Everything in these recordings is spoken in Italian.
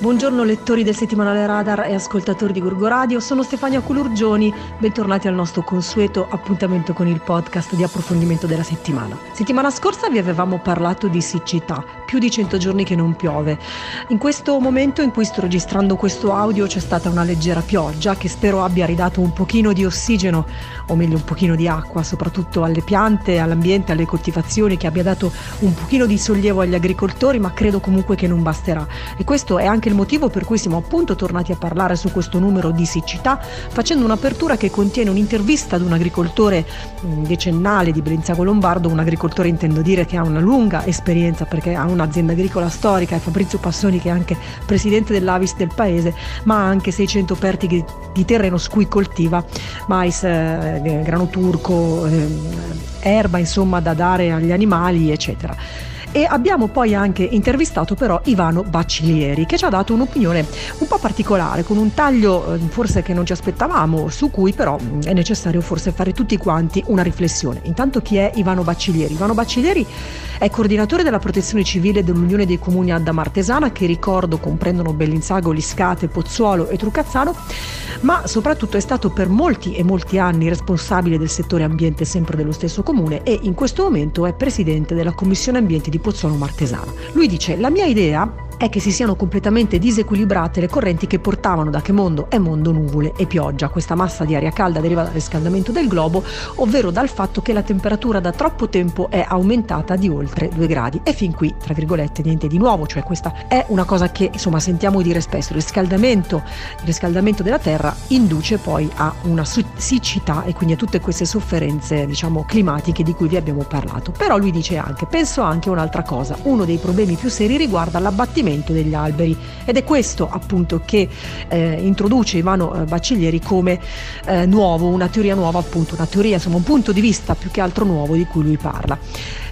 Buongiorno lettori del settimanale Radar e ascoltatori di Gorgo Radio, sono Stefania Culurgioni, bentornati al nostro consueto appuntamento con il podcast di approfondimento della settimana. Settimana scorsa vi avevamo parlato di siccità, più di 100 giorni che non piove. In questo momento in cui sto registrando questo audio c'è stata una leggera pioggia che spero abbia ridato un pochino di ossigeno, o meglio un pochino di acqua, soprattutto alle piante, all'ambiente, alle coltivazioni, che abbia dato un pochino di sollievo agli agricoltori, ma credo comunque che non basterà. E questo è anche il motivo per cui siamo appunto tornati a parlare su questo numero di siccità, facendo un'apertura che contiene un'intervista ad un agricoltore mm, decennale di Brenziago Lombardo, un agricoltore intendo dire che ha una lunga esperienza perché ha un'azienda agricola storica, è Fabrizio Passoni che è anche presidente dell'Avis del paese, ma ha anche 600 perti di terreno su cui coltiva mais, eh, grano turco, eh, erba insomma da dare agli animali eccetera e abbiamo poi anche intervistato però Ivano Bacciglieri che ci ha dato un'opinione un po' particolare con un taglio eh, forse che non ci aspettavamo su cui però mm, è necessario forse fare tutti quanti una riflessione. Intanto chi è Ivano Bacciglieri? Ivano Bacciglieri è coordinatore della protezione civile dell'Unione dei Comuni Adda Martesana che ricordo comprendono Bellinzago, Liscate, Pozzuolo e Trucazzano ma soprattutto è stato per molti e molti anni responsabile del settore ambiente sempre dello stesso comune e in questo momento è presidente della Commissione Ambiente di Pozzuolo Martesano. Lui dice la mia idea è che si siano completamente disequilibrate le correnti che portavano da che mondo è mondo nuvole e pioggia. Questa massa di aria calda deriva dal riscaldamento del globo, ovvero dal fatto che la temperatura da troppo tempo è aumentata di oltre 2 gradi. E fin qui, tra virgolette, niente di nuovo, cioè questa è una cosa che insomma sentiamo dire spesso. Il riscaldamento, il riscaldamento della Terra induce poi a una siccità e quindi a tutte queste sofferenze, diciamo, climatiche di cui vi abbiamo parlato. Però lui dice anche, penso anche a un'altra cosa, uno dei problemi più seri riguarda l'abbattimento abbattimento degli alberi ed è questo appunto che eh, introduce Ivano eh, Bacciglieri come eh, nuovo, una teoria nuova appunto, una teoria insomma un punto di vista più che altro nuovo di cui lui parla.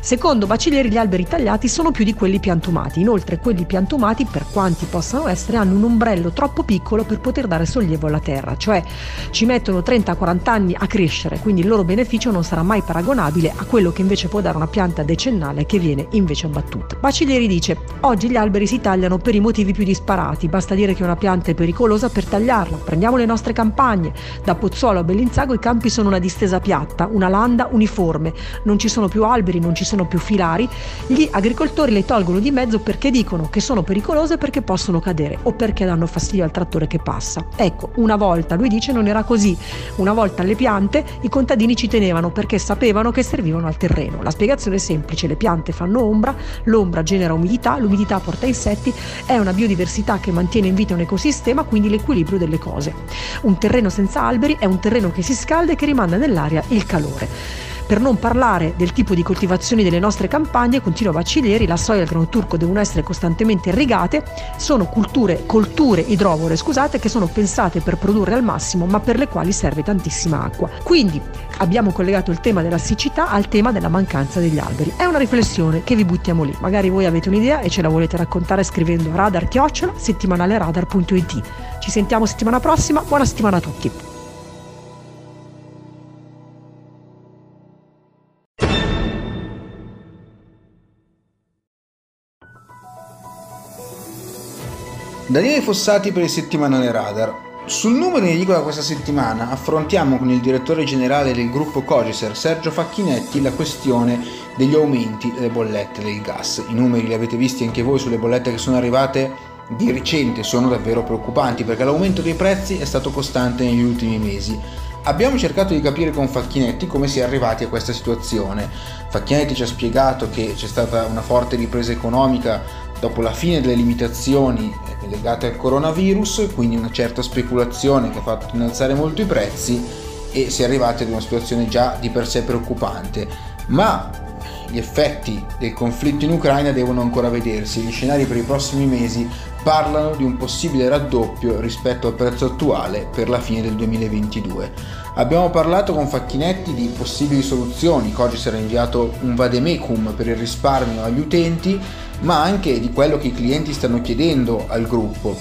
Secondo Bacilleri gli alberi tagliati sono più di quelli piantumati, inoltre quelli piantumati per quanti possano essere hanno un ombrello troppo piccolo per poter dare sollievo alla terra, cioè ci mettono 30-40 anni a crescere, quindi il loro beneficio non sarà mai paragonabile a quello che invece può dare una pianta decennale che viene invece abbattuta. Bacilleri dice oggi gli alberi si tagliano per i motivi più disparati, basta dire che una pianta è pericolosa per tagliarla, prendiamo le nostre campagne, da Pozzuolo a Bellinzago i campi sono una distesa piatta, una landa uniforme, non ci sono più alberi, non ci sono più filari, gli agricoltori le tolgono di mezzo perché dicono che sono pericolose perché possono cadere o perché danno fastidio al trattore che passa. Ecco, una volta, lui dice, non era così. Una volta le piante i contadini ci tenevano perché sapevano che servivano al terreno. La spiegazione è semplice, le piante fanno ombra, l'ombra genera umidità, l'umidità porta insetti, è una biodiversità che mantiene in vita un ecosistema, quindi l'equilibrio delle cose. Un terreno senza alberi è un terreno che si scalda e che rimanda nell'aria il calore. Per non parlare del tipo di coltivazioni delle nostre campagne, continua Baccileri, la soia e il grano turco devono essere costantemente irrigate, sono culture, colture idrovore, scusate, che sono pensate per produrre al massimo, ma per le quali serve tantissima acqua. Quindi abbiamo collegato il tema della siccità al tema della mancanza degli alberi. È una riflessione che vi buttiamo lì. Magari voi avete un'idea e ce la volete raccontare scrivendo radar chiocciola settimanaleradar.it. Ci sentiamo settimana prossima, buona settimana a tutti. Daniele Fossati per il settimanale Radar. Sul numero in edicola questa settimana affrontiamo con il direttore generale del gruppo Cogiser, Sergio Facchinetti, la questione degli aumenti delle bollette del gas. I numeri li avete visti anche voi sulle bollette che sono arrivate di recente, sono davvero preoccupanti perché l'aumento dei prezzi è stato costante negli ultimi mesi. Abbiamo cercato di capire con Facchinetti come si è arrivati a questa situazione. Facchinetti ci ha spiegato che c'è stata una forte ripresa economica dopo la fine delle limitazioni eh, legate al coronavirus, quindi una certa speculazione che ha fatto innalzare molto i prezzi e si è arrivati ad una situazione già di per sé preoccupante. Ma gli effetti del conflitto in Ucraina devono ancora vedersi, gli scenari per i prossimi mesi parlano di un possibile raddoppio rispetto al prezzo attuale per la fine del 2022. Abbiamo parlato con Facchinetti di possibili soluzioni, oggi sarà inviato un vademecum per il risparmio agli utenti, ma anche di quello che i clienti stanno chiedendo al gruppo.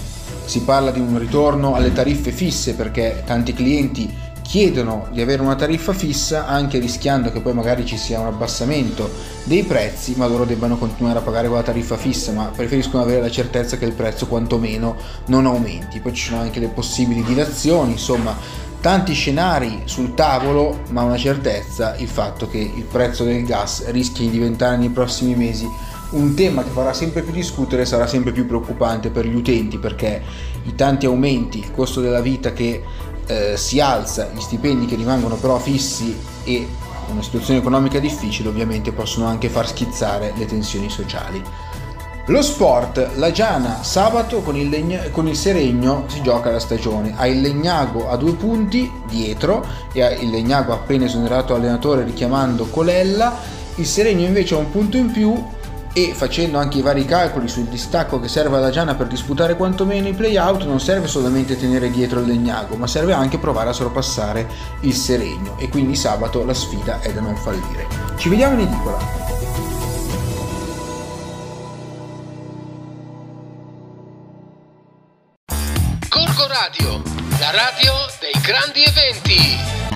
Si parla di un ritorno alle tariffe fisse perché tanti clienti chiedono di avere una tariffa fissa anche rischiando che poi magari ci sia un abbassamento dei prezzi ma loro debbano continuare a pagare quella tariffa fissa ma preferiscono avere la certezza che il prezzo quantomeno non aumenti. Poi ci sono anche le possibili dilazioni insomma tanti scenari sul tavolo ma una certezza il fatto che il prezzo del gas rischia di diventare nei prossimi mesi un tema che farà sempre più discutere sarà sempre più preoccupante per gli utenti perché i tanti aumenti, il costo della vita che eh, si alza, gli stipendi che rimangono però fissi e una situazione economica difficile ovviamente possono anche far schizzare le tensioni sociali. Lo sport, la Giana sabato con il, Legna, con il, Seregno si gioca la stagione, ha il Legnago a due punti dietro e il Legnago ha appena esonerato allenatore richiamando Colella, il Seregno invece ha un punto in più e facendo anche i vari calcoli sul distacco che serve alla Giana per disputare quantomeno i playout non serve solamente tenere dietro il Legnago ma serve anche provare a sorpassare il Seregno e quindi sabato la sfida è da non fallire. Ci vediamo in edicola! Corco Radio, la radio dei grandi eventi.